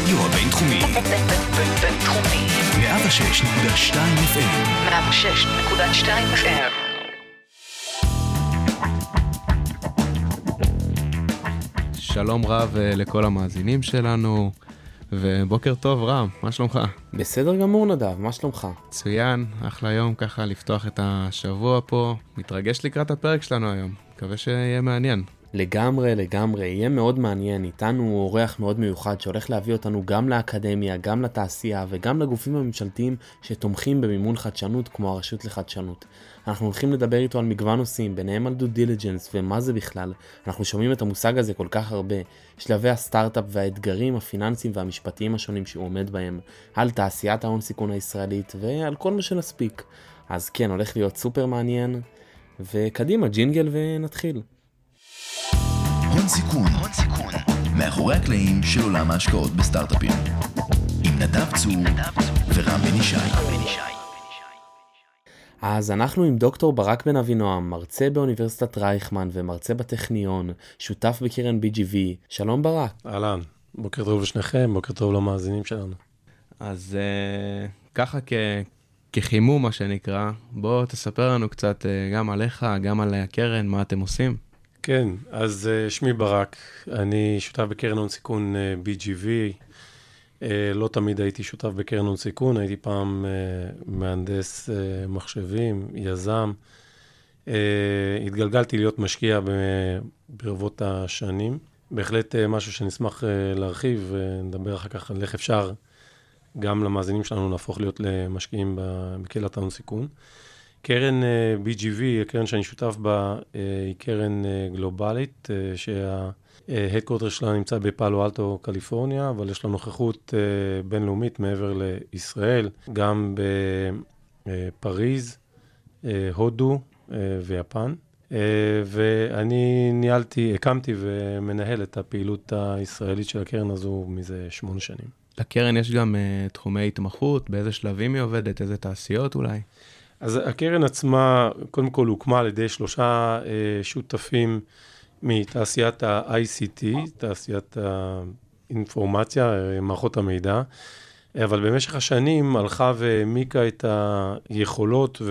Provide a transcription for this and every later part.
הרדיו הבינתחומי. בינתחומי. 106.2 FM. 106.2 FM. שלום רב אה, לכל המאזינים שלנו, ובוקר טוב רם, מה שלומך? בסדר גמור נדב, מה שלומך? מצוין, אחלה יום ככה לפתוח את השבוע פה, מתרגש לקראת הפרק שלנו היום, מקווה שיהיה מעניין. לגמרי, לגמרי, יהיה מאוד מעניין. איתנו אורח מאוד מיוחד שהולך להביא אותנו גם לאקדמיה, גם לתעשייה וגם לגופים הממשלתיים שתומכים במימון חדשנות כמו הרשות לחדשנות. אנחנו הולכים לדבר איתו על מגוון נושאים, ביניהם על due diligence ומה זה בכלל. אנחנו שומעים את המושג הזה כל כך הרבה. שלבי הסטארט-אפ והאתגרים הפיננסיים והמשפטיים השונים שהוא עומד בהם, על תעשיית ההון סיכון הישראלית ועל כל מה שנספיק. אז כן, הולך להיות סופר מעניין. וקדימה, ג'ינגל ונתחיל. הון סיכון, הון סיכון. מאחורי הקלעים של עולם ההשקעות בסטארט-אפים. עם נדב צור ורם בן ישי. אז אנחנו עם דוקטור ברק בן אבינועם, מרצה באוניברסיטת רייכמן ומרצה בטכניון, שותף בקרן BGV. שלום ברק. אהלן, בוקר טוב לשניכם, בוקר טוב למאזינים שלנו. אז uh, ככה כ... כחימום מה שנקרא, בוא תספר לנו קצת uh, גם עליך, גם על הקרן, מה אתם עושים. כן, אז uh, שמי ברק, אני שותף בקרן הון סיכון uh, BGV. Uh, לא תמיד הייתי שותף בקרן הון סיכון, הייתי פעם מהנדס מחשבים, יזם. התגלגלתי להיות משקיע ברבות השנים. בהחלט משהו שנשמח להרחיב ונדבר אחר כך על איך אפשר גם למאזינים שלנו להפוך להיות למשקיעים בקהילת ההון סיכון. קרן uh, BGV, הקרן שאני שותף בה, uh, היא קרן uh, גלובלית, שההדקורטר שלה נמצא בפאלו אלטו, קליפורניה, אבל יש לה נוכחות בינלאומית מעבר לישראל, גם בפריז, הודו ויפן. ואני ניהלתי, הקמתי ומנהל את הפעילות הישראלית של הקרן הזו מזה שמונה שנים. לקרן יש גם תחומי התמחות, באיזה שלבים היא עובדת, איזה תעשיות אולי? אז הקרן עצמה, קודם כל הוקמה על ידי שלושה אה, שותפים מתעשיית ה-ICT, תעשיית האינפורמציה, אה, מערכות המידע, אבל במשך השנים הלכה והעמיקה את היכולות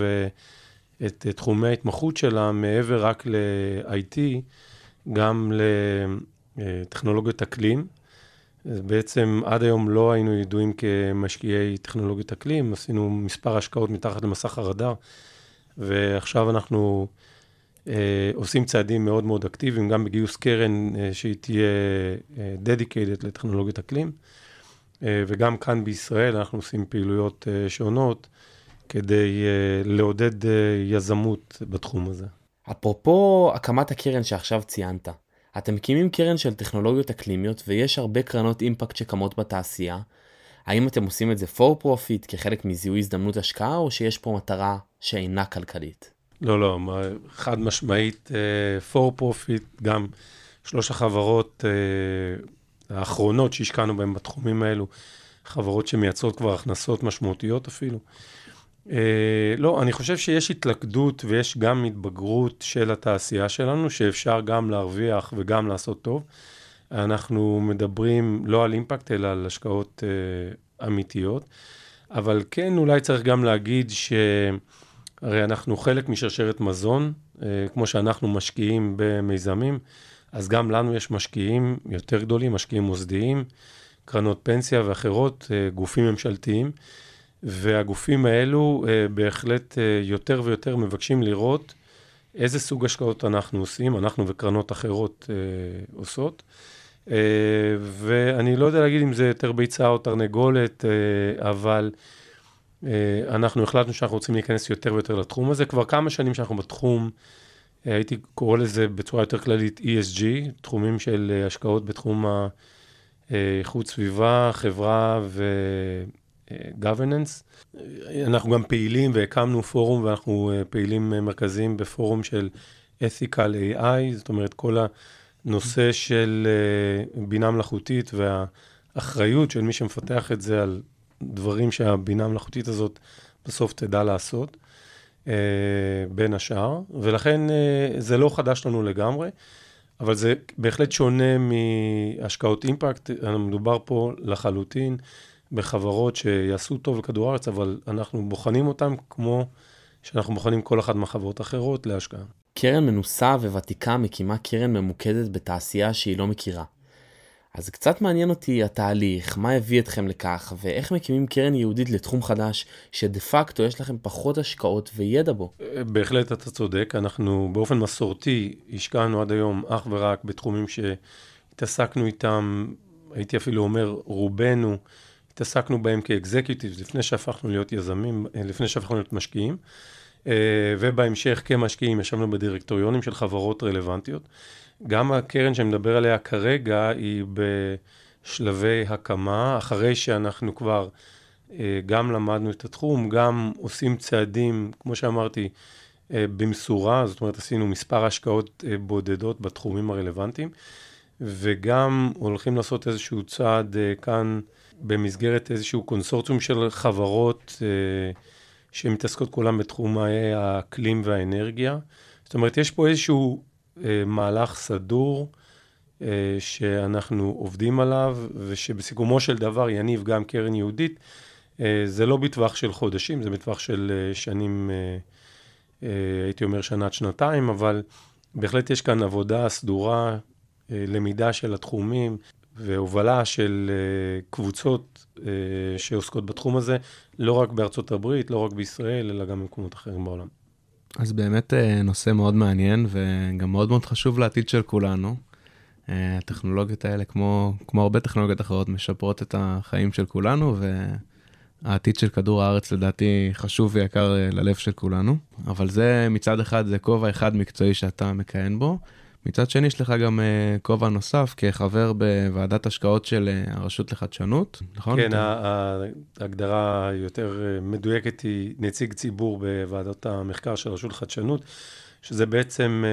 ואת תחומי ההתמחות שלה מעבר רק ל-IT, גם לטכנולוגיות אקלים. בעצם עד היום לא היינו ידועים כמשקיעי טכנולוגיות אקלים, עשינו מספר השקעות מתחת למסך הרדאר, ועכשיו אנחנו אה, עושים צעדים מאוד מאוד אקטיביים, גם בגיוס קרן אה, שהיא תהיה אה, לטכנולוגיות אקלים, אה, וגם כאן בישראל אנחנו עושים פעילויות אה, שונות כדי אה, לעודד אה, יזמות בתחום הזה. אפרופו הקמת הקרן שעכשיו ציינת, אתם מקימים קרן של טכנולוגיות אקלימיות ויש הרבה קרנות אימפקט שקמות בתעשייה. האם אתם עושים את זה for profit כחלק מזיהוי הזדמנות השקעה או שיש פה מטרה שאינה כלכלית? לא, לא, חד משמעית uh, for profit, גם שלוש החברות uh, האחרונות שהשקענו בהן בתחומים האלו, חברות שמייצרות כבר הכנסות משמעותיות אפילו. Uh, לא, אני חושב שיש התלכדות ויש גם התבגרות של התעשייה שלנו, שאפשר גם להרוויח וגם לעשות טוב. אנחנו מדברים לא על אימפקט, אלא על השקעות uh, אמיתיות. אבל כן, אולי צריך גם להגיד שהרי אנחנו חלק משרשרת מזון, uh, כמו שאנחנו משקיעים במיזמים, אז גם לנו יש משקיעים יותר גדולים, משקיעים מוסדיים, קרנות פנסיה ואחרות, uh, גופים ממשלתיים. והגופים האלו אה, בהחלט אה, יותר ויותר מבקשים לראות איזה סוג השקעות אנחנו עושים, אנחנו וקרנות אחרות אה, עושות. אה, ואני לא יודע להגיד אם זה יותר ביצה או תרנגולת, אה, אבל אה, אנחנו החלטנו שאנחנו רוצים להיכנס יותר ויותר לתחום הזה. כבר כמה שנים שאנחנו בתחום, אה, הייתי קורא לזה בצורה יותר כללית ESG, תחומים של אה, השקעות בתחום האיכות סביבה, חברה ו... governance. אנחנו גם פעילים והקמנו פורום ואנחנו אה, פעילים אה, מרכזיים בפורום של ethical AI, זאת אומרת כל הנושא של אה, בינה מלאכותית והאחריות של מי שמפתח את זה על דברים שהבינה המלאכותית הזאת בסוף תדע לעשות, בין השאר, ולכן זה לא חדש לנו לגמרי. אבל זה בהחלט שונה מהשקעות אימפקט, מדובר פה לחלוטין בחברות שיעשו טוב לכדור הארץ, אבל אנחנו בוחנים אותן כמו שאנחנו בוחנים כל אחת מהחברות האחרות להשקעה. קרן מנוסה וותיקה מקימה קרן ממוקדת בתעשייה שהיא לא מכירה. אז קצת מעניין אותי התהליך, מה הביא אתכם לכך, ואיך מקימים קרן ייעודית לתחום חדש, שדה פקטו יש לכם פחות השקעות וידע בו. בהחלט אתה צודק, אנחנו באופן מסורתי השקענו עד היום אך ורק בתחומים שהתעסקנו איתם, הייתי אפילו אומר רובנו, התעסקנו בהם כאקזקיוטיב, לפני שהפכנו להיות יזמים, לפני שהפכנו להיות משקיעים. אה, ובהמשך כמשקיעים ישבנו בדירקטוריונים של חברות רלוונטיות. גם הקרן שאני מדבר עליה כרגע היא בשלבי הקמה, אחרי שאנחנו כבר אה, גם למדנו את התחום, גם עושים צעדים, כמו שאמרתי, אה, במשורה, זאת אומרת עשינו מספר השקעות בודדות בתחומים הרלוונטיים, וגם הולכים לעשות איזשהו צעד כאן במסגרת איזשהו קונסורציום של חברות שמתעסקות כולם בתחומי האקלים והאנרגיה. זאת אומרת, יש פה איזשהו אה, מהלך סדור אה, שאנחנו עובדים עליו, ושבסיכומו של דבר יניב גם קרן יהודית. אה, זה לא בטווח של חודשים, זה בטווח של אה, שנים, אה, אה, הייתי אומר שנה עד שנתיים, אבל בהחלט יש כאן עבודה סדורה, אה, למידה של התחומים, והובלה של uh, קבוצות uh, שעוסקות בתחום הזה, לא רק בארצות הברית, לא רק בישראל, אלא גם במקומות אחרים בעולם. אז באמת uh, נושא מאוד מעניין וגם מאוד מאוד חשוב לעתיד של כולנו. הטכנולוגיות האלה, כמו, כמו הרבה טכנולוגיות אחרות, משפרות את החיים של כולנו, והעתיד של כדור הארץ לדעתי חשוב ויקר ללב של כולנו. אבל זה מצד אחד, זה כובע אחד מקצועי שאתה מכהן בו. מצד שני, יש לך גם אה, כובע נוסף כחבר בוועדת השקעות של uh, הרשות לחדשנות, נכון? כן, ההגדרה היותר אה, מדויקת היא נציג ציבור בוועדת המחקר של הרשות לחדשנות, שזה בעצם,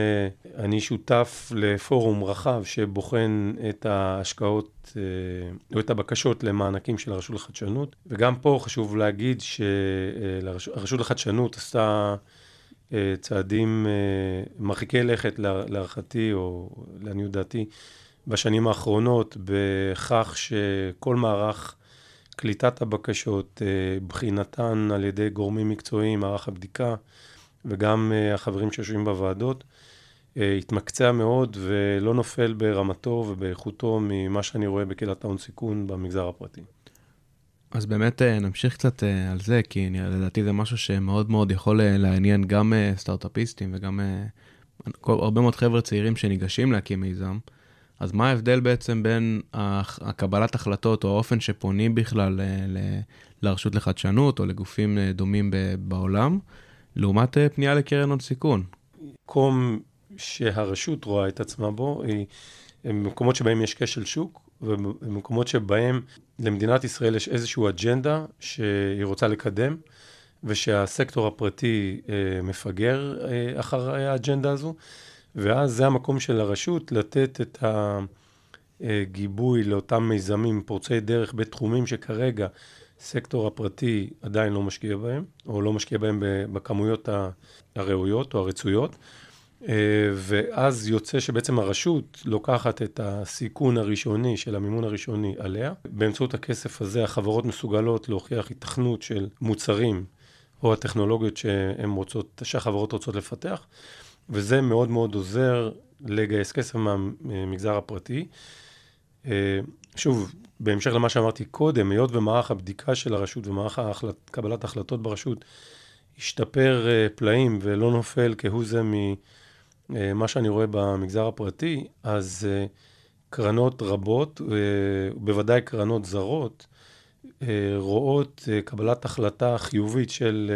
אני שותף לפורום רחב שבוחן את ההשקעות או את הבקשות למענקים של הרשות לחדשנות, וגם פה חשוב להגיד שהרשות לחדשנות עשתה... אה, צעדים אה, מרחיקי לכת להערכתי, או לעניות דעתי, בשנים האחרונות, בכך שכל מערך קליטת הבקשות, אה, בחינתן על ידי גורמים מקצועיים, מערך הבדיקה, וגם החברים שיושבים בוועדות, התמקצע מאוד ולא נופל ברמתו ובאיכותו ממה שאני רואה בקהילת ההון סיכון במגזר הפרטי. אז באמת אה, נמשיך קצת אה, על זה, כי לדעתי זה משהו שמאוד מאוד יכול אה, לעניין גם סטארט-אפיסטים וגם הרבה מאוד חבר'ה צעירים שניגשים להקים מיזם. אז מה ההבדל בעצם בין הקבלת החלטות או האופן שפונים בכלל לרשות לחדשנות או לגופים דומים בעולם, לעומת פנייה לקרן הון סיכון? מקום שהרשות רואה את עצמה בו, היא מקומות שבהם יש כשל שוק, ובמקומות שבהם למדינת ישראל יש איזושהי אג'נדה שהיא רוצה לקדם, ושהסקטור הפרטי אה, מפגר אה, אחר האג'נדה הזו, ואז זה המקום של הרשות לתת את הגיבוי לאותם מיזמים פורצי דרך בתחומים שכרגע סקטור הפרטי עדיין לא משקיע בהם, או לא משקיע בהם בכמויות הראויות או הרצויות. אה, ואז יוצא שבעצם הרשות לוקחת את הסיכון הראשוני של המימון הראשוני עליה. באמצעות הכסף הזה החברות מסוגלות להוכיח התכנות של מוצרים או הטכנולוגיות רוצות, שהחברות רוצות לפתח, וזה מאוד מאוד עוזר לגייס כסף מהמגזר הפרטי. אה, שוב, בהמשך למה שאמרתי קודם, היות ומערך הבדיקה של הרשות ומערך ההחלט, קבלת ההחלטות ברשות השתפר אה, פלאים ולא נופל כהוא זה מ... אה, מה שאני רואה במגזר הפרטי, אז אה, קרנות רבות, אה, בוודאי קרנות זרות, רואות קבלת החלטה חיובית של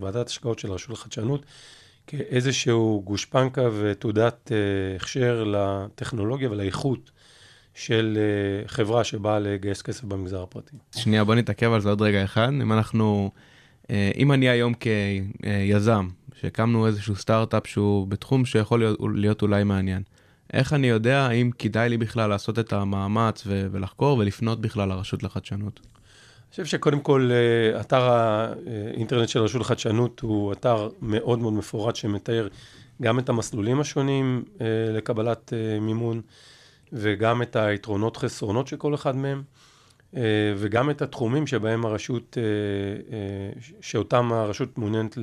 ועדת השקעות של הרשות לחדשנות כאיזשהו גושפנקה ותעודת הכשר לטכנולוגיה ולאיכות של חברה שבאה לגייס כסף במגזר הפרטי. שנייה, בוא נתעכב על זה עוד רגע אחד. אם אנחנו, אם אני היום כיזם שהקמנו איזשהו סטארט-אפ שהוא בתחום שיכול להיות, להיות אולי מעניין. איך אני יודע האם כדאי לי בכלל לעשות את המאמץ ו- ולחקור ולפנות בכלל לרשות לחדשנות? אני חושב שקודם כל, אתר האינטרנט של הרשות לחדשנות הוא אתר מאוד מאוד מפורט שמתאר גם את המסלולים השונים אה, לקבלת אה, מימון, וגם את היתרונות חסרונות של כל אחד מהם, אה, וגם את התחומים שבהם הרשות, אה, אה, שאותם הרשות מעוניינת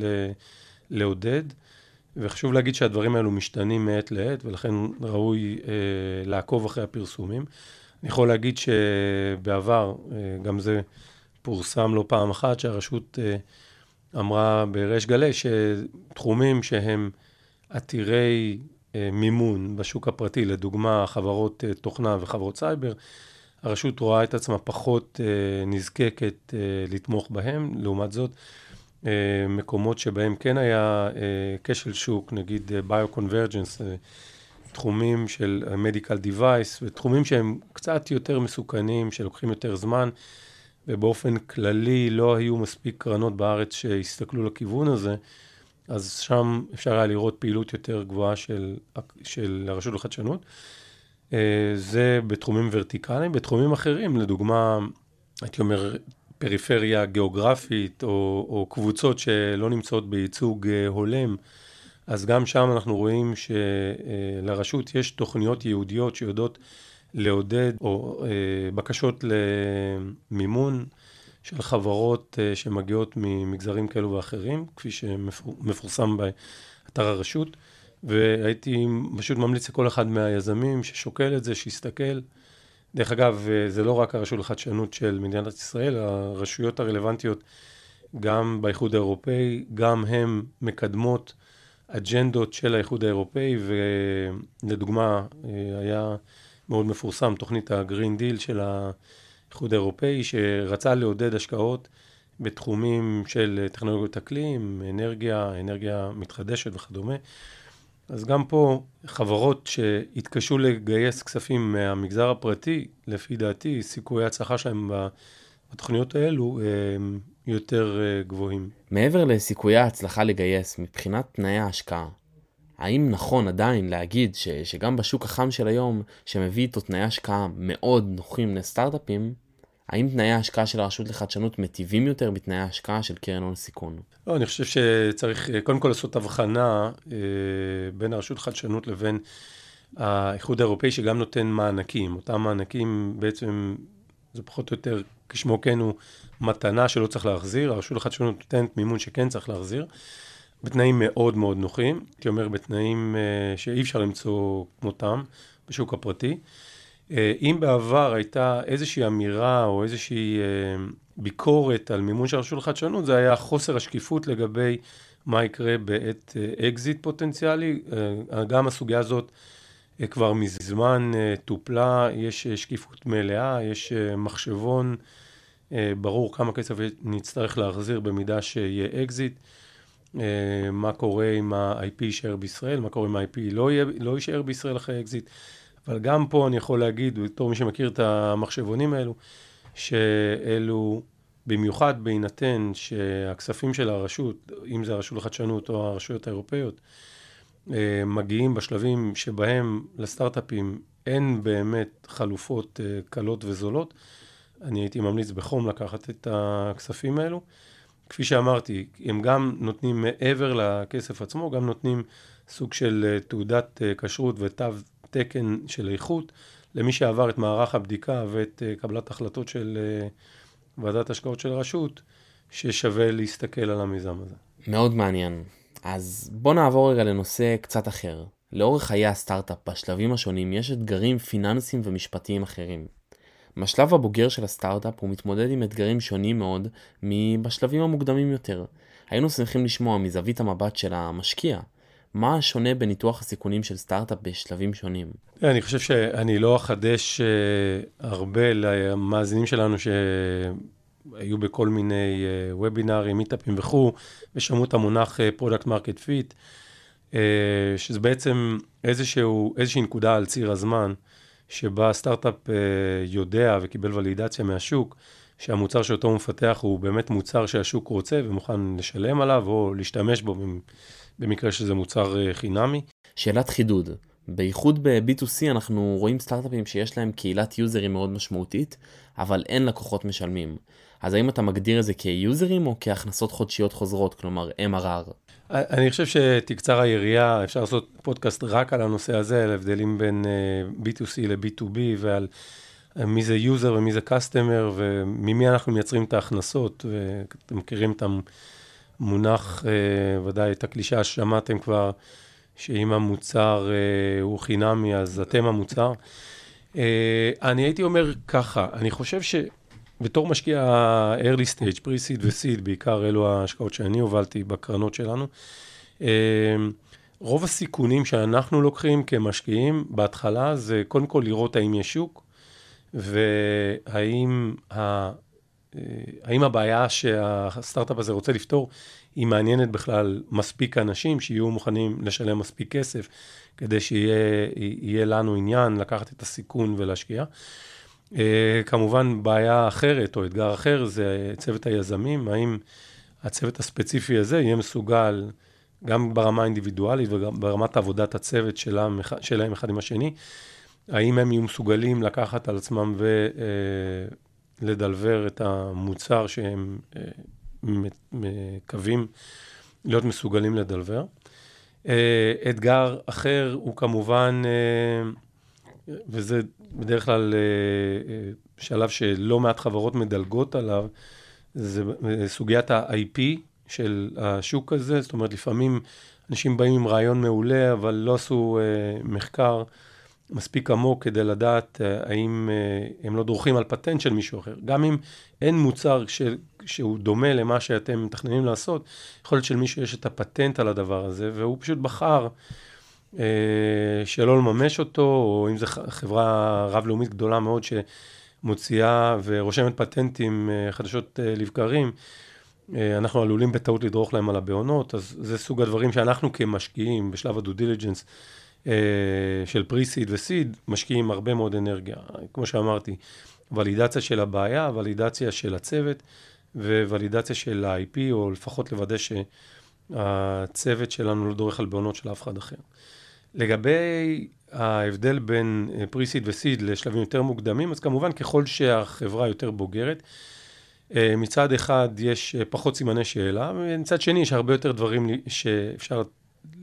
לעודד. וחשוב להגיד שהדברים האלו משתנים מעת לעת, ולכן ראוי אה, לעקוב אחרי הפרסומים. אני יכול להגיד שבעבר, אה, גם זה פורסם לא פעם אחת, שהרשות אה, אמרה בריש גלי שתחומים שהם עתירי אה, מימון בשוק הפרטי, לדוגמה חברות אה, תוכנה וחברות סייבר, הרשות רואה את עצמה פחות אה, נזקקת אה, לתמוך בהם, לעומת זאת, מקומות שבהם כן היה אה, כשל שוק, נגיד ביו-קונברג'נס, תחומים של מדיקל דיווייס, ותחומים שהם קצת יותר מסוכנים, שלוקחים יותר זמן, ובאופן כללי לא היו מספיק קרנות בארץ שהסתכלו לכיוון הזה, אז שם אפשר היה לראות פעילות יותר גבוהה של, של הרשות לחדשנות. אה, זה בתחומים ורטיקליים. בתחומים אחרים, לדוגמה, הייתי אומר, פריפריה גיאוגרפית, או, או קבוצות שלא נמצאות בייצוג אה, הולם, אז גם שם אנחנו רואים שלרשות יש תוכניות ייעודיות שיודעות לעודד, או אה, בקשות למימון של חברות שמגיעות ממגזרים כאלו ואחרים, כפי שמפורסם באתר הרשות. והייתי פשוט ממליץ לכל אחד מהיזמים ששוקל את זה, שיסתכל. דרך אגב, זה לא רק הרשות לחדשנות של מדינת ישראל, הרשויות הרלוונטיות, גם באיחוד האירופאי, גם הן מקדמות אג'נדות של האיחוד האירופאי, ולדוגמה, היה מאוד מפורסם תוכנית ה Green Deal של האיחוד האירופאי, שרצה לעודד השקעות בתחומים של טכנולוגיות אקלים, אנרגיה, אנרגיה מתחדשת וכדומה. אז גם פה חברות שהתקשו לגייס כספים מהמגזר הפרטי, לפי דעתי, סיכויי ההצלחה שלהם בתוכניות האלו הם יותר אה, גבוהים. מעבר לסיכויי ההצלחה לגייס, מבחינת תנאי ההשקעה, האם נכון עדיין להגיד ש, שגם בשוק החם של היום, שמביא איתו תנאי השקעה מאוד נוחים לסטארט-אפים, האם תנאי ההשקעה של הרשות לחדשנות מטיבים יותר בתנאי ההשקעה של קרן הון סיכון? לא, אני חושב שצריך אה, קודם כל לעשות הבחנה אה, בין הרשות לחדשנות לבין האיחוד האירופאי, שגם נותן מענקים. אותם מענקים בעצם, זה פחות או יותר, כשמו כן הוא מתנה שלא צריך להחזיר, הרשות לחדשנות נותנת מימון שכן צריך להחזיר, בתנאים מאוד מאוד נוחים, הייתי אומר בתנאים אה, שאי אפשר למצוא כמותם בשוק הפרטי. אה, אם בעבר הייתה איזושהי אמירה או איזושהי אה, ביקורת על מימון של הרשות לחדשנות, זה היה חוסר השקיפות לגבי מה יקרה בעת אקזיט פוטנציאלי. אה, גם הסוגיה הזאת כבר מזמן טופלה, יש שקיפות מלאה, יש מחשבון ברור כמה כסף נצטרך להחזיר במידה שיהיה אקזיט. מה קורה אם ה-IP יישאר בישראל, מה קורה אם ה-IP לא, לא יישאר בישראל אחרי אקזיט. אבל גם פה אני יכול להגיד, בתור מי שמכיר את המחשבונים האלו, שאלו, במיוחד בהינתן שהכספים של הרשות, אם זה הרשות לחדשנות או הרשויות האירופאיות, אה, מגיעים בשלבים שבהם לסטארט-אפים אין באמת חלופות אה, קלות וזולות, אני הייתי ממליץ בחום לקחת את הכספים האלו. כפי שאמרתי, הם גם נותנים מעבר לכסף עצמו, גם נותנים סוג של אה, תעודת כשרות ותו תקן של איכות למי שעבר את מערך הבדיקה ואת uh, קבלת החלטות של uh, ועדת השקעות של הרשות, ששווה להסתכל על המיזם הזה. מאוד מעניין. אז בוא נעבור רגע לנושא קצת אחר. לאורך חיי הסטארט-אפ בשלבים השונים יש אתגרים פיננסיים ומשפטיים אחרים. בשלב הבוגר של הסטארט-אפ הוא מתמודד עם אתגרים שונים מאוד מבשלבים המוקדמים יותר. היינו שמחים לשמוע מזווית המבט של המשקיע, מה השונה בניתוח הסיכונים של סטארט-אפ בשלבים שונים? אני חושב שאני לא אחדש uh, הרבה למאזינים שלנו שהיו בכל מיני וובינארים, מיטאפים וכו', ושמעו את המונח product market fit, שזה בעצם איזשהו, איזושהי נקודה על ציר הזמן, שבה סטארט-אפ uh, יודע וקיבל ולידציה מהשוק, שהמוצר שאותו הוא מפתח הוא באמת מוצר שהשוק רוצה ומוכן לשלם עליו או להשתמש בו. במקרה שזה מוצר אה, חינמי. שאלת חידוד, בייחוד ב-B2C אנחנו רואים סטארט-אפים שיש להם קהילת יוזרים מאוד משמעותית, אבל אין לקוחות משלמים. אז האם אתה מגדיר את זה כיוזרים או כהכנסות חודשיות חוזרות, כלומר MRR? אני חושב שתקצר היריעה, אפשר לעשות פודקאסט רק על הנושא הזה, על הבדלים בין uh, B2C ל-B2B ועל מי זה user ומי זה customer וממי אנחנו מייצרים את ההכנסות, ואתם מכירים את המונח, uh, ודאי את הקלישה ששמעתם כבר, שאם המוצר uh, הוא חינמי, אז אתם המוצר. Uh, אני הייתי אומר ככה, אני חושב ש... בתור משקיע early stage, pre-seed ו-seed, בעיקר אלו ההשקעות שאני הובלתי בקרנות שלנו, רוב הסיכונים שאנחנו לוקחים כמשקיעים בהתחלה זה קודם כל לראות האם יש שוק, והאם ה... אה, האם הבעיה שהסטארט-אפ הזה רוצה לפתור היא מעניינת בכלל מספיק אנשים שיהיו מוכנים לשלם מספיק כסף כדי שיהיה לנו עניין לקחת את הסיכון ולהשקיע. Uh, כמובן, בעיה אחרת או אתגר אחר זה צוות היזמים, האם הצוות הספציפי הזה יהיה מסוגל, גם ברמה האינדיבידואלית וגם ברמת עבודת הצוות שלהם, שלהם אחד עם השני, האם הם יהיו מסוגלים לקחת על עצמם ולדלבר uh, את המוצר שהם uh, מקווים להיות מסוגלים לדלבר. Uh, אתגר אחר הוא כמובן, וזה בדרך כלל אה, אה, שלב שלא מעט חברות מדלגות עליו, זה סוגיית ה-IP של השוק הזה, זאת אומרת, לפעמים אנשים באים עם רעיון מעולה, אבל לא עשו אה, מחקר מספיק עמוק כדי לדעת האם הם לא דורכים על פטנט של מישהו אחר. גם אם אין מוצר ש, שהוא דומה למה שאתם מתכננים לעשות, יכול להיות שלמישהו יש את הפטנט על הדבר הזה, והוא פשוט בחר אה, שלא לממש אותו, או אם זו חברה רב-לאומית גדולה מאוד שמוציאה ורושמת פטנטים אה, חדשות אה, לבקרים, אנחנו עלולים בטעות לדרוך להם על הבהונות, אז זה סוג הדברים שאנחנו כמשקיעים בשלב ה due diligence של pre-seed ו seed, משקיעים הרבה מאוד אנרגיה. כמו שאמרתי, ולידציה של הבעיה, ולידציה של הצוות, וולידציה של ה-IP, או לפחות לוודא שהצוות שלנו לא דורך על בעונות של אף אחד אחר. לגבי ההבדל בין פרי-סיד וסיד לשלבים יותר מוקדמים, אז כמובן ככל שהחברה יותר בוגרת, אה, מצד אחד יש אה, פחות סימני שאלה, ומצד שני יש הרבה יותר דברים שאפשר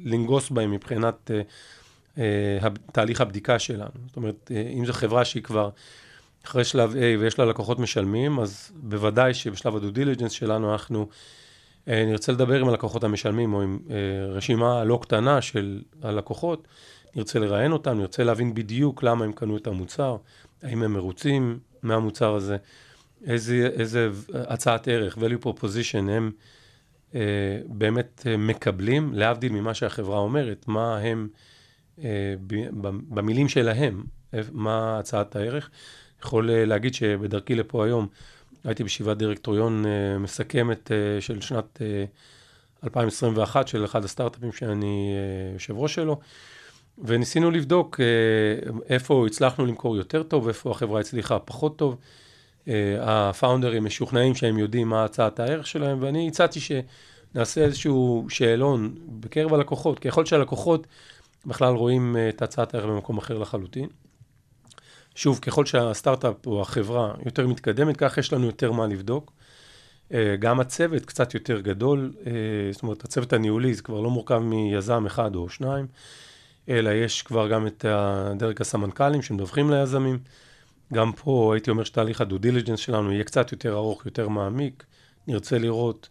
לנגוס בהם מבחינת אה, תהליך הבדיקה שלנו. זאת אומרת, אם זו חברה שהיא כבר אחרי שלב A ויש לה לקוחות משלמים, אז בוודאי שבשלב הדו דיליג'נס שלנו אנחנו אה, נרצה לדבר עם הלקוחות המשלמים או עם אה, רשימה לא קטנה של הלקוחות, נרצה לראיין אותם, נרצה להבין בדיוק למה הם קנו את המוצר, האם הם מרוצים מהמוצר הזה, איזה, איזה הצעת ערך, value proposition הם אה, באמת מקבלים, להבדיל ממה שהחברה אומרת, מה הם, במילים שלהם, מה הצעת הערך. יכול להגיד שבדרכי לפה היום, הייתי בישיבת דירקטוריון מסכמת של שנת uh, 2021 של אחד הסטארט-אפים שאני יושב ראש שלו, וניסינו לבדוק איפה הצלחנו למכור יותר טוב, איפה החברה הצליחה פחות טוב. הפאונדרים משוכנעים שהם יודעים מה הצעת הערך שלהם, ואני הצעתי שנעשה איזשהו שאלון בקרב הלקוחות, כי יכול להיות שהלקוחות בכלל רואים uh, את הצעת הערך במקום אחר לחלוטין. שוב, ככל שהסטארט-אפ או החברה יותר מתקדמת, כך יש לנו יותר מה לבדוק. אה, גם הצוות קצת יותר גדול, אה, זאת אומרת, הצוות הניהולי זה כבר לא מורכב מיזם אחד או שניים, אלא יש כבר גם את הדרג הסמנכ"לים שמדווחים ליזמים. גם פה הייתי אומר שתהליך הדו דיליג'נס שלנו יהיה קצת יותר ארוך, יותר מעמיק. נרצה לראות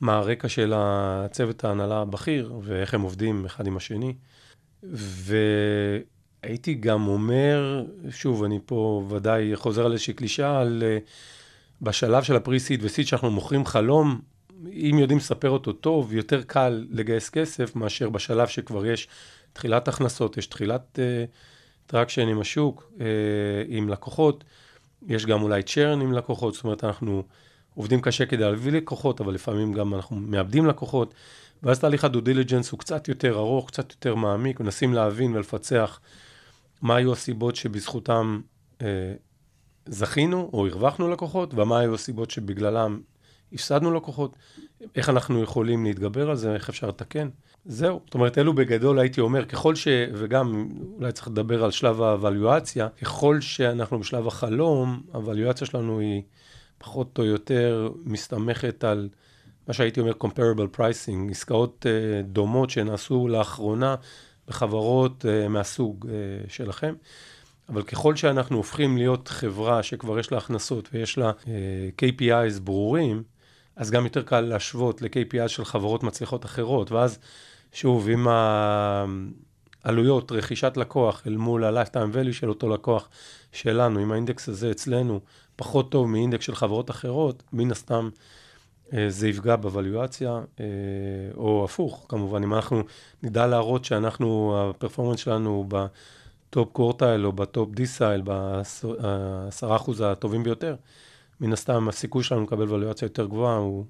מה הרקע של הצוות ההנהלה הבכיר ואיך הם עובדים אחד עם השני. ו... הייתי גם אומר, שוב, אני פה ודאי חוזר על איזושהי קלישה, על uh, בשלב של ה pre-seed ו seed שאנחנו מוכרים חלום, אם יודעים לספר אותו טוב, יותר קל לגייס כסף מאשר בשלב שכבר יש תחילת הכנסות, יש תחילת uh, traction עם השוק, uh, עם לקוחות, יש גם אולי צ'רן עם לקוחות, זאת אומרת, אנחנו עובדים קשה כדי להביא לקוחות, אבל לפעמים גם אנחנו מאבדים לקוחות, ואז תהליך הדו דיליג'נס הוא קצת יותר ארוך, קצת יותר מעמיק, מנסים להבין ולפצח. מה היו הסיבות שבזכותם אה, זכינו או הרווחנו לקוחות, ומה היו הסיבות שבגללם הפסדנו לקוחות, איך אנחנו יכולים להתגבר על זה, איך אפשר לתקן. זהו, זאת אומרת, אלו בגדול הייתי אומר, ככל ש... וגם אולי צריך לדבר על שלב האבליואציה, ככל שאנחנו בשלב החלום, האבליואציה שלנו היא פחות או יותר מסתמכת על מה שהייתי אומר comparable pricing, עסקאות uh, דומות שנעשו לאחרונה בחברות uh, מהסוג uh, שלכם. אבל ככל שאנחנו הופכים להיות חברה שכבר יש לה הכנסות ויש לה uh, KPIs ברורים, אז גם יותר קל להשוות ל-KPI של חברות מצליחות אחרות, ואז שוב, עם העלויות רכישת לקוח אל מול ה-lifetime value של אותו לקוח שלנו, אם האינדקס הזה אצלנו פחות טוב מאינדקס של חברות אחרות, מן הסתם זה יפגע בוולואציה, אה, או הפוך, כמובן, אם אנחנו נדע להראות שאנחנו, ה performance שלנו הוא ב top quartile או ב top decile, בעשרה אחוז הטובים ביותר, מן הסתם הסיכוי שלנו לקבל וולואציה יותר גבוהה הוא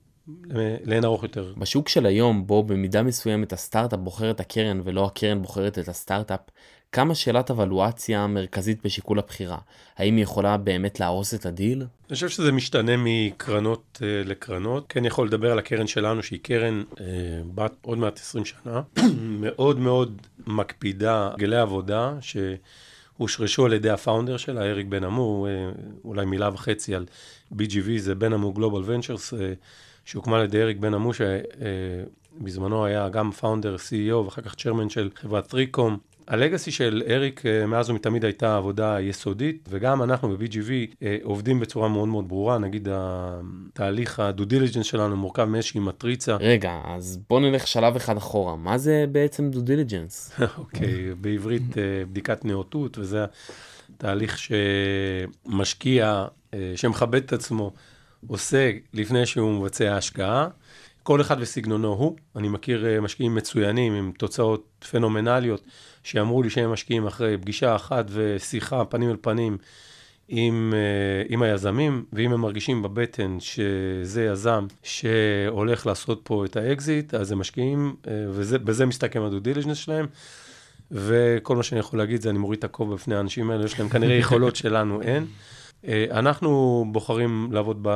לאין ערוך יותר. בשוק של היום, בו במידה מסוימת הסטארט-אפ בוחר את הקרן ולא הקרן בוחרת את הסטארט-אפ, כמה שאלת הוולואציה המרכזית בשיקול הבחירה? האם היא יכולה באמת להרוס את הדיל? אני חושב שזה משתנה מקרנות אה, לקרנות. כן יכול לדבר על הקרן שלנו, שהיא קרן אה, בת עוד מעט 20 שנה, מאוד מאוד מקפידה הרגלי עבודה, שהושרשו על ידי ה founder שלה, אריק בנהמו, אה, אולי מילה וחצי על BGV, זה Benhamou Global Ventures. שהוקמה על ידי אריק בנהמו, שבזמנו היה גם founder, CEO ואחר כך chairman של חברת 3Com. ה legacy של אריק אה, מאז ומתמיד הייתה עבודה יסודית, וגם אנחנו ב-BGV אה, עובדים בצורה מאוד מאוד ברורה, נגיד התהליך ה due diligence שלנו מורכב מאיזושהי מטריצה. רגע, אז בוא נלך שלב אחד אחורה, מה זה בעצם due diligence? אוקיי, בעברית אה, בדיקת נאותות, וזה תהליך שמשקיע, שמכבד את עצמו. עושה לפני שהוא מבצע השקעה. כל אחד וסגנונו הוא. אני מכיר אה, משקיעים מצוינים עם תוצאות פנומנליות, שאמרו לי שהם משקיעים אחרי פגישה אחת ושיחה פנים אל פנים עם, אה, עם היזמים, ואם הם מרגישים בבטן שזה יזם שהולך לעשות פה את האקזיט, אז הם משקיעים, אה, ובזה מסתכם ה due diligence שלהם. וכל מה שאני יכול להגיד זה אני מוריד את הכובע בפני האנשים האלה, יש להם כנראה יכולות שלנו אין. אנחנו בוחרים לעבוד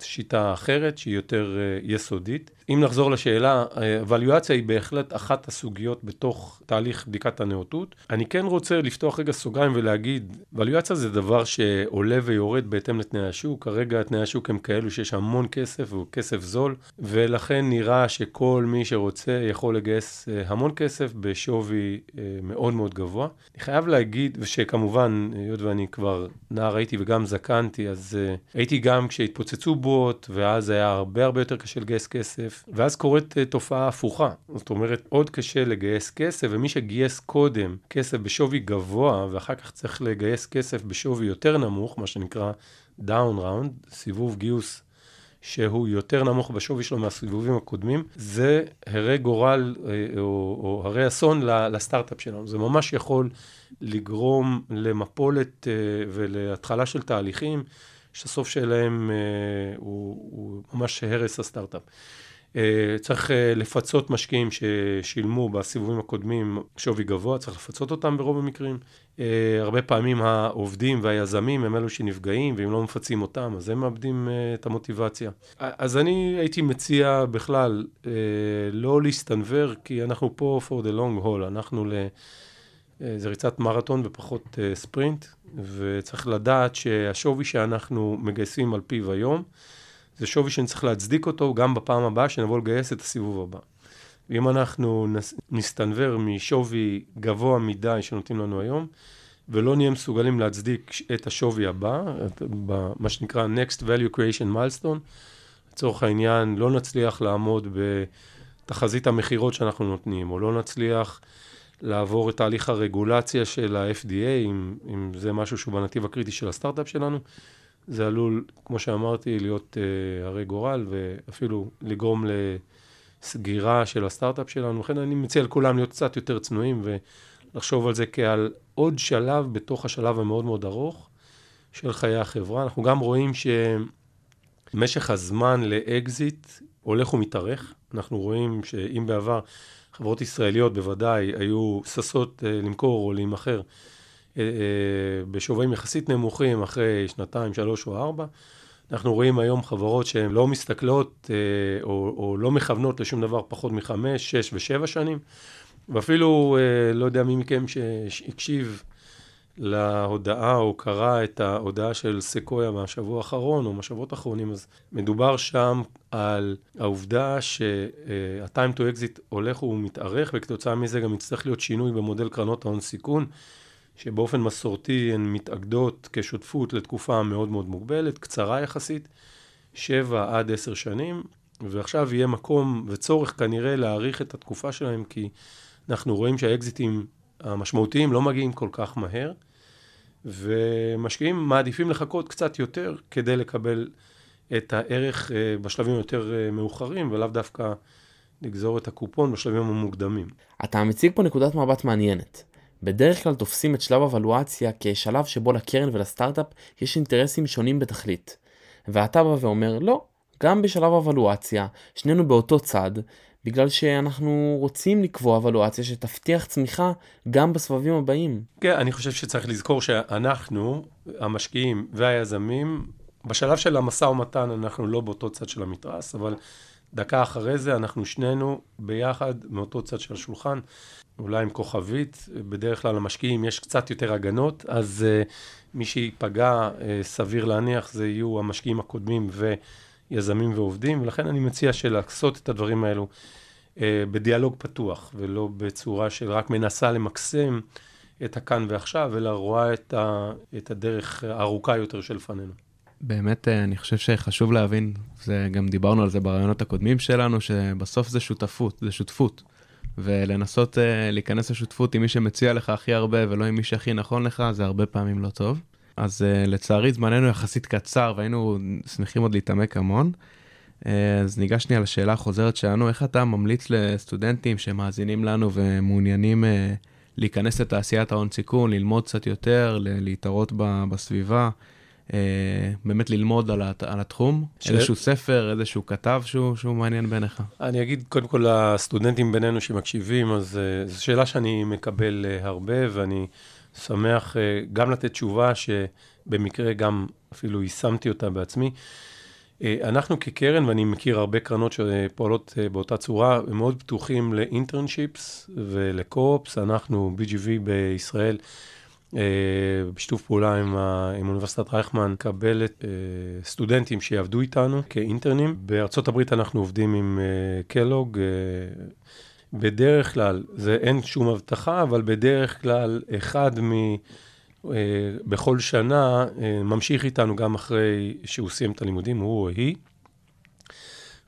בשיטה אחרת, שהיא יותר יסודית. אם נחזור לשאלה, הוואליואציה היא בהחלט אחת הסוגיות בתוך תהליך בדיקת הנאותות. אני כן רוצה לפתוח רגע סוגריים ולהגיד, וואליואציה זה דבר שעולה ויורד בהתאם לתנאי השוק. כרגע תנאי השוק הם כאלו שיש המון כסף, והוא כסף זול, ולכן נראה שכל מי שרוצה יכול לגייס המון כסף בשווי מאוד מאוד גבוה. אני חייב להגיד, ושכמובן, היות ואני כבר נער הייתי וגם זקנתי, אז הייתי גם כשהתפוצצו בועות, ואז היה הרבה הרבה יותר קשה לגייס כסף. ואז קורית אה, תופעה הפוכה. זאת אומרת, עוד קשה לגייס כסף, ומי שגייס קודם כסף בשווי גבוה, ואחר כך צריך לגייס כסף בשווי יותר נמוך, מה שנקרא down round, סיבוב גיוס שהוא יותר נמוך בשווי שלו מהסיבובים הקודמים, זה הרה גורל אה, או, או הרה אסון לסטארט-אפ שלנו. זה ממש יכול לגרום למפולת אה, ולהתחלה של תהליכים, שהסוף שלהם הוא, הוא ממש הרס הסטארט-אפ. אה, צריך אה, לפצות משקיעים ששילמו בסיבובים הקודמים שווי גבוה, צריך לפצות אותם ברוב המקרים. אה, הרבה פעמים העובדים והיזמים הם אלו שנפגעים, ואם לא מפצים אותם, אז הם מאבדים את המוטיבציה. אז אני הייתי מציע בכלל לא להסתנוור, כי אנחנו פה for the long haul, אנחנו ל... זה ריצת מרתון ופחות ספרינט, וצריך לדעת שהשווי שאנחנו מגייסים על פיו היום, זה שווי שנצטרך להצדיק אותו גם בפעם הבאה שנבוא לגייס את הסיבוב הבא. ואם אנחנו נסתנוור משווי גבוה מדי שנותנים לנו היום, ולא נהיה מסוגלים להצדיק את השווי הבא, מה שנקרא Next Value Creation Milestone, לצורך העניין לא נצליח לעמוד בתחזית המכירות שאנחנו נותנים, או לא נצליח לעבור את תהליך הרגולציה של ה-FDA, אם, אם זה משהו שהוא בנתיב הקריטי של הסטארט-אפ שלנו, זה עלול, כמו שאמרתי, להיות uh, הרי גורל, ואפילו לגרום לסגירה של הסטארט-אפ שלנו. לכן אני מציע לכולם להיות קצת יותר צנועים ולחשוב על זה כעל עוד שלב בתוך השלב המאוד מאוד ארוך של חיי החברה. אנחנו גם רואים שמשך הזמן לאקזיט הולך ומתארך. אנחנו רואים שאם בעבר חברות ישראליות בוודאי היו ששות uh, למכור או להימכר, אה, אה, בשווים יחסית נמוכים אחרי שנתיים, שלוש או ארבע. אנחנו רואים היום חברות שהן לא מסתכלות אה, או, או לא מכוונות לשום דבר פחות מחמש, שש ושבע שנים, ואפילו לא יודע מי מכם שהקשיב להודעה או קרא את ההודעה של סקויה מהשבוע האחרון או מהשבועות האחרונים, אז מדובר שם על העובדה שה-time to exit הולך ומתארך, וכתוצאה מזה גם יצטרך להיות שינוי במודל קרנות ההון סיכון, שבאופן מסורתי הן מתאגדות כשותפות לתקופה מאוד מאוד מוגבלת, קצרה יחסית, שבע עד עשר שנים, ועכשיו יהיה מקום וצורך כנראה להאריך את התקופה שלהם, כי אנחנו רואים שהאקזיטים המשמעותיים לא מגיעים כל כך מהר, ומשקיעים מעדיפים לחכות קצת יותר כדי לקבל את הערך אה, בשלבים יותר אה, מאוחרים, ולאו דווקא לגזור את הקופון בשלבים המוקדמים. אתה מציג פה נקודת מבט מעניינת. בדרך כלל תופסים את שלב הוולואציה כשלב שבו לקרן ולסטארט-אפ יש אינטרסים שונים בתכלית. ואתה בא ואומר, לא, גם בשלב הוולואציה, שנינו באותו צד, בגלל שאנחנו רוצים לקבוע אבלואציה שתבטיח צמיחה גם בסבבים הבאים. כן, אני חושב שצריך לזכור שאנחנו, המשקיעים והיזמים, בשלב של המשא ומתן אנחנו לא באותו צד של המתרס, אבל דקה אחרי זה אנחנו שנינו ביחד מאותו צד של השולחן, אולי עם כוכבית, בדרך כלל למשקיעים יש קצת יותר הגנות, אז uh, מי שייפגע, uh, סביר להניח, זה יהיו המשקיעים הקודמים ו... יזמים ועובדים, ולכן אני מציע שלעשות את הדברים האלו אה, בדיאלוג פתוח, ולא בצורה של רק מנסה למקסם את הכאן ועכשיו, אלא רואה את, ה, את הדרך הארוכה יותר שלפנינו. באמת, אה, אני חושב שחשוב להבין, זה, גם דיברנו על זה ברעיונות הקודמים שלנו, שבסוף זה שותפות, זה שותפות. ולנסות uh, להיכנס לשותפות עם מי שמציע לך הכי הרבה ולא עם מי שהכי נכון לך, זה הרבה פעמים לא טוב. אז uh, לצערי זמננו יחסית קצר והיינו שמחים עוד להתעמק המון. Uh, אז ניגש שנייה לשאלה החוזרת שלנו, איך אתה ממליץ לסטודנטים שמאזינים לנו ומעוניינים uh, להיכנס לתעשיית ההון סיכון, ללמוד קצת יותר, להתערות בסביבה, uh, באמת ללמוד על, הת, על התחום? ש... איזשהו ספר, איזשהו כתב שהוא, שהוא מעניין בעיניך? אני אגיד קודם כל לסטודנטים בינינו שמקשיבים, אז uh, זו שאלה שאני מקבל uh, הרבה ואני... שמח אה, גם לתת תשובה שבמקרה גם אפילו יישמתי אותה בעצמי. אה, אנחנו כקרן, ואני מכיר הרבה קרנות שפועלות אה, באותה צורה, הם מאוד פתוחים לאינטרנשיפס ולקו-אופס. אנחנו, BGV בישראל, בשיתוף פעולה עם, עם אוניברסיטת רייכמן, מקבלת סטודנטים שיעבדו איתנו כאינטרנים. בארצות הברית אנחנו עובדים עם קלוג. בדרך כלל, זה אין שום הבטחה, אבל בדרך כלל אחד מ... אה, בכל שנה אה, ממשיך איתנו גם אחרי שהוא סיים את הלימודים, הוא או היא.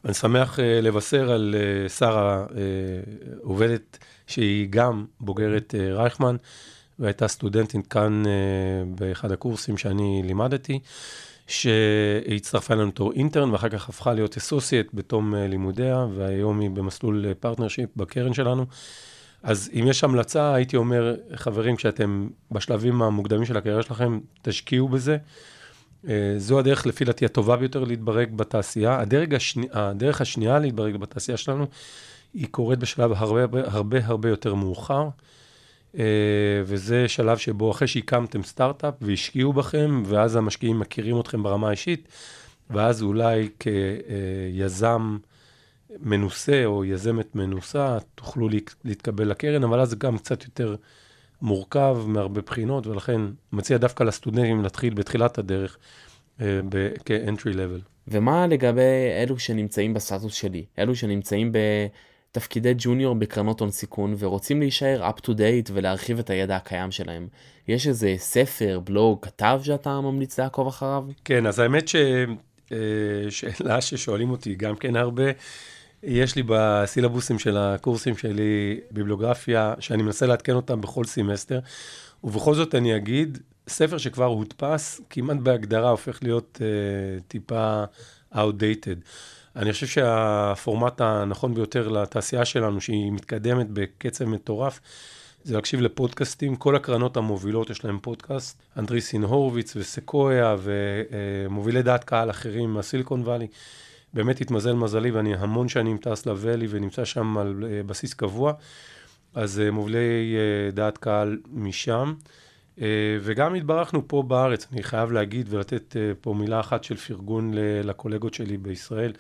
אני שמח אה, לבשר על שרה, עובדת שהיא גם בוגרת רייכמן, והייתה סטודנטית כאן באחד הקורסים שאני לימדתי. שהיא הצטרפה אלינו בתור intern, ואחר כך הפכה להיות associate בתום אה, לימודיה, והיום היא במסלול partnership אה, בקרן שלנו. אז אם יש המלצה, הייתי אומר, חברים, כשאתם בשלבים המוקדמים של הקריירה שלכם, תשקיעו בזה. אה, זו הדרך, לפי דעתי, הטובה ביותר להתברג בתעשייה. השני, הדרך השנייה להתברג בתעשייה שלנו, היא קורית בשלב הרבה הרבה הרבה יותר מאוחר. אה, וזה שלב שבו אחרי שהקמתם סטארט-אפ והשקיעו בכם, ואז המשקיעים מכירים אתכם ברמה האישית, ואז אולי כיזם מנוסה או יזמת מנוסה, תוכלו להתקבל לקרן, אבל אז זה גם קצת יותר מורכב מהרבה בחינות, ולכן מציע דווקא לסטודנטים להתחיל בתחילת הדרך אה, כ-entry level. ומה לגבי אלו שנמצאים בסטטוס שלי? אלו שנמצאים ב... תפקידי ג'וניור בקרנות הון סיכון ורוצים להישאר up to date ולהרחיב את הידע הקיים שלהם. יש איזה ספר, בלוג, כתב שאתה ממליץ לעקוב אחריו? כן, אז האמת ששאלה אה, ששואלים אותי גם כן הרבה, יש לי בסילבוסים של הקורסים שלי ביבלוגרפיה, שאני מנסה לעדכן אותם בכל סמסטר, ובכל זאת אני אגיד, ספר שכבר הודפס, כמעט בהגדרה הופך להיות אה, טיפה outdated. אני חושב שהפורמט הנכון ביותר לתעשייה שלנו, שהיא מתקדמת בקצב מטורף, זה להקשיב לפודקאסטים. כל הקרנות המובילות יש להם פודקאסט. Andreessen Horowitz ו Sequoia ומובילי דעת קהל אחרים מהסיליקון וואלי. באמת התמזל מזלי ואני המון שנים טס לוואלי ונמצא שם על אה, בסיס קבוע. אז אה, מובילי אה, דעת קהל משם. וגם התברכנו פה בארץ, אני חייב להגיד ולתת פה מילה אחת של פרגון לקולגות שלי בישראל.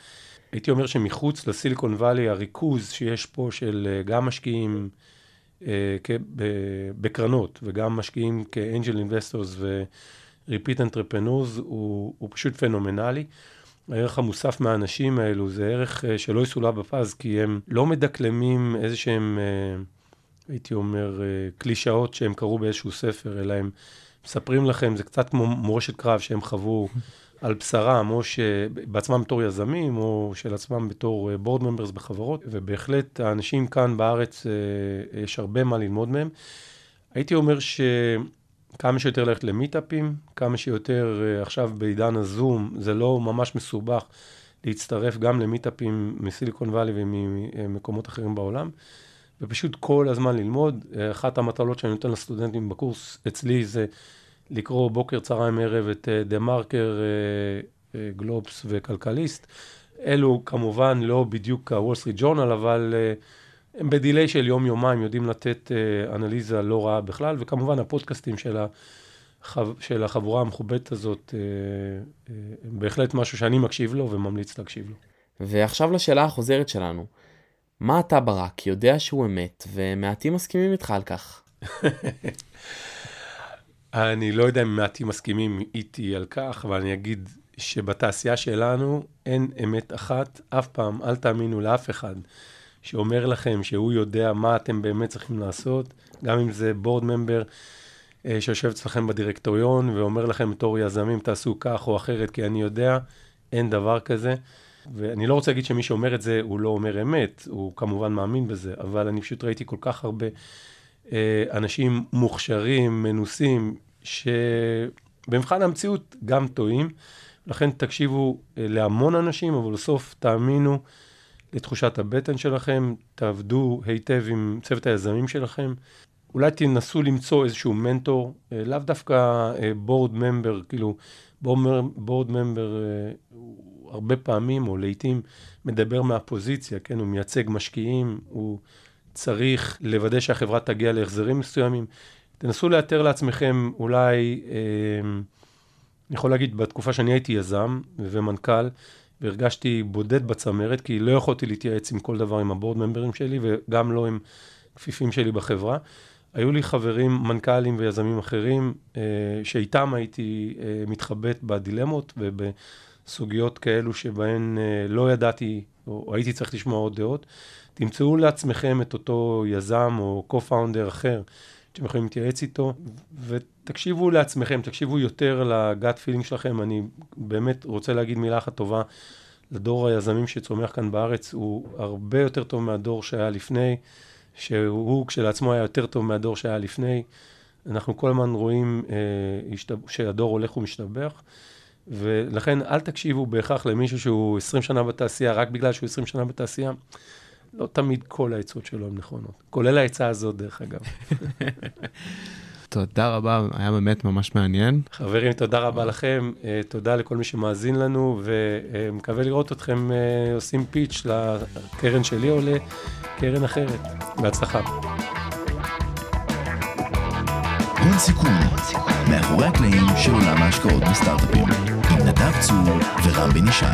הייתי אומר שמחוץ לסיליקון וואלי, הריכוז שיש פה של אה, גם משקיעים אה, בקרנות, וגם משקיעים כ angel investors ו repeat entrepreneurs, הוא, הוא פשוט פנומנלי. הערך המוסף מהאנשים האלו זה ערך אה, שלא יסולא בפז, כי הם לא מדקלמים איזה שהם, אה, הייתי אומר, קלישאות שהם קראו באיזשהו ספר, אלא הם מספרים לכם, זה קצת כמו מורשת קרב שהם חוו על בשרם, או שבעצמם בתור יזמים, או של עצמם בתור board אה, members בחברות, ובהחלט האנשים כאן בארץ, אה, יש הרבה מה ללמוד מהם. הייתי אומר שכמה שיותר ללכת למיטאפים, כמה שיותר אה, עכשיו בעידן הזום, זה לא ממש מסובך להצטרף גם למיטאפים מסיליקון וואלי וממקומות אחרים בעולם. ופשוט כל הזמן ללמוד. אחת המטלות שאני נותן לסטודנטים בקורס אצלי זה לקרוא בוקר, צהריים, ערב את דה אה, מרקר, אה, אה, גלובס וכלכליסט. אלו כמובן לא בדיוק הוול סטריט ג'ורנל, אבל הם בדיליי של יום-יומיים יודעים לתת אנליזה לא רעה בכלל, וכמובן הפודקאסטים של, החב... של החבורה המכובדת הזאת הם בהחלט משהו שאני מקשיב לו וממליץ להקשיב לו. ועכשיו לשאלה החוזרת שלנו. מה אתה ברק יודע שהוא אמת, ומעטים מסכימים איתך על כך? אני לא יודע אם מעטים מסכימים איתי על כך, אבל אני אגיד שבתעשייה שלנו אין אמת אחת, אף פעם, אל תאמינו לאף אחד שאומר לכם שהוא יודע מה אתם באמת צריכים לעשות, גם אם זה בורד ממבר אה, שיושב אצלכם בדירקטוריון ואומר לכם בתור יזמים תעשו כך או אחרת, כי אני יודע, אין דבר כזה. ואני לא רוצה להגיד שמי שאומר את זה הוא לא אומר אמת, הוא כמובן מאמין בזה, אבל אני פשוט ראיתי כל כך הרבה אה, אנשים מוכשרים, מנוסים, שבמבחן המציאות גם טועים. לכן תקשיבו אה, להמון אנשים, אבל בסוף תאמינו לתחושת הבטן שלכם, תעבדו היטב עם צוות היזמים שלכם. אולי תנסו למצוא איזשהו מנטור, אה, לאו דווקא בורד ממבר, כאילו בורד ממבר הרבה פעמים, או לעיתים, מדבר מהפוזיציה, כן? הוא מייצג משקיעים, הוא צריך לוודא שהחברה תגיע להחזרים מסוימים. תנסו לאתר לעצמכם אולי, אה, אני יכול להגיד, בתקופה שאני הייתי יזם ומנכ"ל, והרגשתי בודד בצמרת, כי לא יכולתי להתייעץ עם כל דבר עם הבורד ממברים שלי, וגם לא עם כפיפים שלי בחברה. היו לי חברים, מנכ"לים ויזמים אחרים, אה, שאיתם הייתי אה, מתחבט בדילמות ובסוגיות כאלו שבהן אה, לא ידעתי, או הייתי צריך לשמוע עוד דעות. תמצאו לעצמכם את אותו יזם או co-founder אחר שאתם יכולים להתייעץ איתו, ותקשיבו לעצמכם, תקשיבו יותר לגאט פילינג שלכם. אני באמת רוצה להגיד מילה אחת טובה לדור היזמים שצומח כאן בארץ, הוא הרבה יותר טוב מהדור שהיה לפני, שהוא כשלעצמו היה יותר טוב מהדור שהיה לפני. אנחנו כל הזמן רואים אה, שהדור הולך ומשתבח. ולכן אל תקשיבו בהכרח למישהו שהוא 20 שנה בתעשייה, רק בגלל שהוא 20 שנה בתעשייה. לא תמיד כל העצות שלו הן נכונות, כולל העצה הזאת דרך אגב. תודה רבה, היה באמת ממש מעניין. חברים, תודה רבה לכם, אה, תודה לכל מי שמאזין לנו, ומקווה לראות אתכם אה, עושים פיץ' לקרן שלי או לקרן אחרת. בהצלחה. הון סיכון, מאחורי הקלעים של עולם ההשקעות בסטארט-אפים, נדב צור ורם בן ישי.